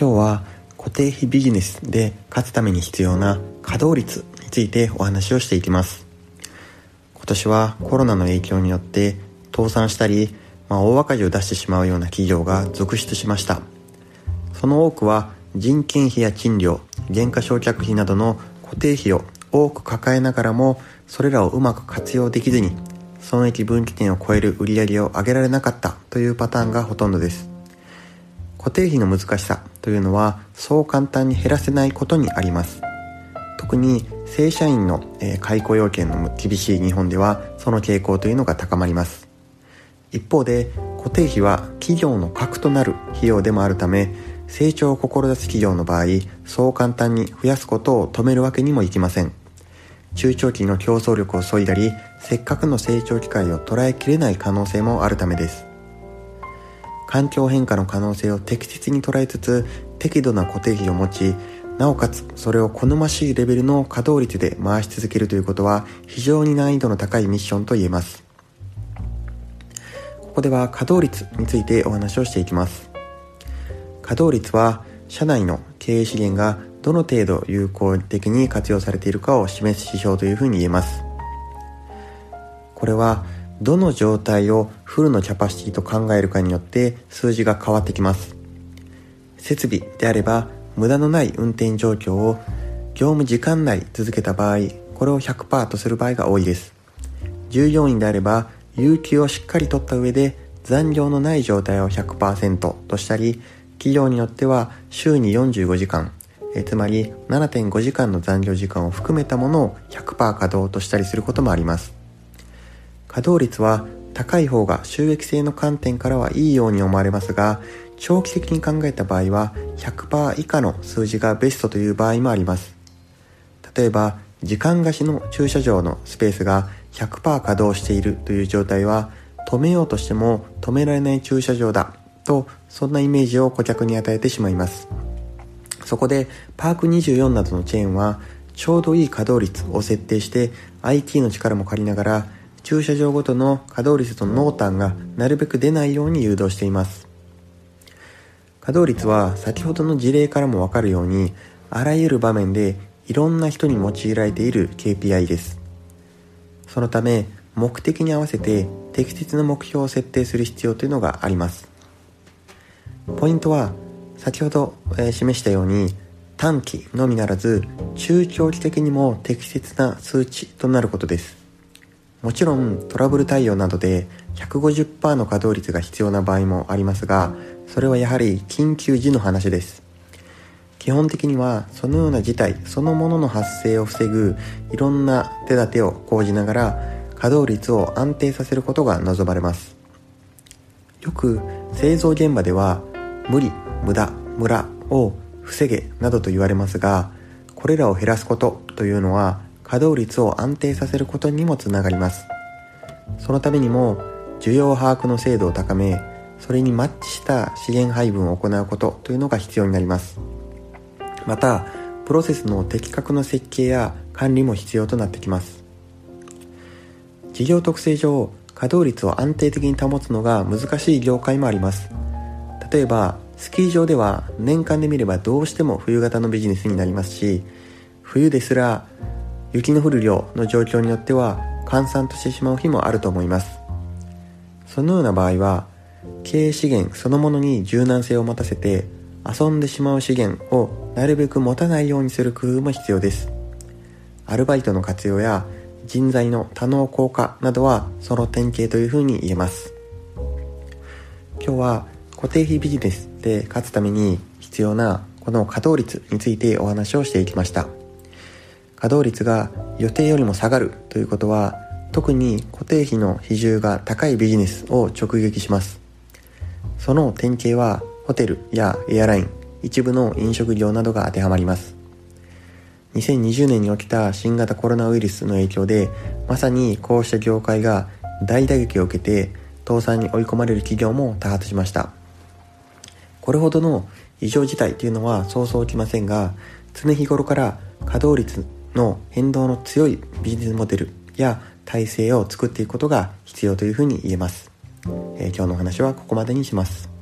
今日は固定費ビジネスで勝つために必要な稼働率についてお話をしていきます。今年はコロナの影響によって倒産したり、まあ、大赤字を出してしまうような企業が続出しました。その多くは人件費や賃料減価償却費などの固定費を多く抱えながらもそれらをうまく活用できずに損益分岐点を超える売り上げを上げられなかったというパターンがほとんどです。固定費の難しさというのはそう簡単に減らせないことにあります。特に正社員の解雇要件の厳しい日本ではその傾向というのが高まります。一方で固定費は企業の核となる費用でもあるため成長を志す企業の場合そう簡単に増やすことを止めるわけにもいきません。中長期の競争力を削いだりせっかくの成長機会を捉えきれない可能性もあるためです。環境変化の可能性を適切に捉えつつ適度な固定費を持ちなおかつそれを好ましいレベルの稼働率で回し続けるということは非常に難易度の高いミッションと言えます。ここでは稼働率についてお話をしていきます。稼働率は社内の経営資源がどの程度有効的に活用されているかを示す指標というふうに言えます。これはどの状態をフルのキャパシティと考えるかによって数字が変わってきます。設備であれば無駄のない運転状況を業務時間内続けた場合、これを100%とする場合が多いです。従業員であれば有給をしっかり取った上で残業のない状態を100%としたり、企業によっては週に45時間、えつまり7.5時間の残業時間を含めたものを100%稼働としたりすることもあります。稼働率は高い方が収益性の観点からはいいように思われますが、長期的に考えた場合は100%以下の数字がベストという場合もあります。例えば、時間貸しの駐車場のスペースが100%稼働しているという状態は、止めようとしても止められない駐車場だと、そんなイメージを顧客に与えてしまいます。そこで、パーク24などのチェーンは、ちょうどいい稼働率を設定して IT の力も借りながら駐車場ごとの稼働率と濃淡がなるべく出ないように誘導しています。稼働率は先ほどの事例からもわかるようにあらゆる場面でいろんな人に用いられている KPI です。そのため目的に合わせて適切な目標を設定する必要というのがあります。ポイントは先ほど、え示したように短期のみならず中長期的にも適切な数値となることです。もちろんトラブル対応などで150%の稼働率が必要な場合もありますがそれはやはり緊急時の話です。基本的にはそのような事態そのものの発生を防ぐいろんな手立てを講じながら稼働率を安定させることが望まれます。よく製造現場では無理無駄ムラを防げなどと言われますがこれらを減らすことというのは稼働率を安定させることにもつながります。そのためにも需要把握の精度を高めそれにマッチした資源配分を行うことというのが必要になります。またプロセスの的確な設計や管理も必要となってきます。事業特性上稼働率を安定的に保つのが難しい業界もあります。例えばスキー場では年間で見ればどうしても冬型のビジネスになりますし冬ですら雪の降る量の状況によっては閑散としてしまう日もあると思います。そのような場合は経営資源そのものに柔軟性を持たせて遊んでしまう資源をなるべく持たないようにする工夫も必要です。アルバイトの活用や人材の多能効果などはその典型というふうに言えます。今日は固定費ビジネスで勝つために必要なこの稼働率についてお話をしていきました。稼働率が予定よりも下がるということは特に固定費の比重が高いビジネスを直撃します。その典型はホテルやエアライン一部の飲食業などが当てはまります。2020年に起きた新型コロナウイルスの影響でまさにこうした業界が大打撃を受けて倒産に追い込まれる企業も多発しました。これほどの異常事態というのはそうそう起きませんが常日頃から稼働率の変動の強いビジネスモデルや体制を作っていくことが必要というふうに言えます。えー、今日のお話はここまでにします。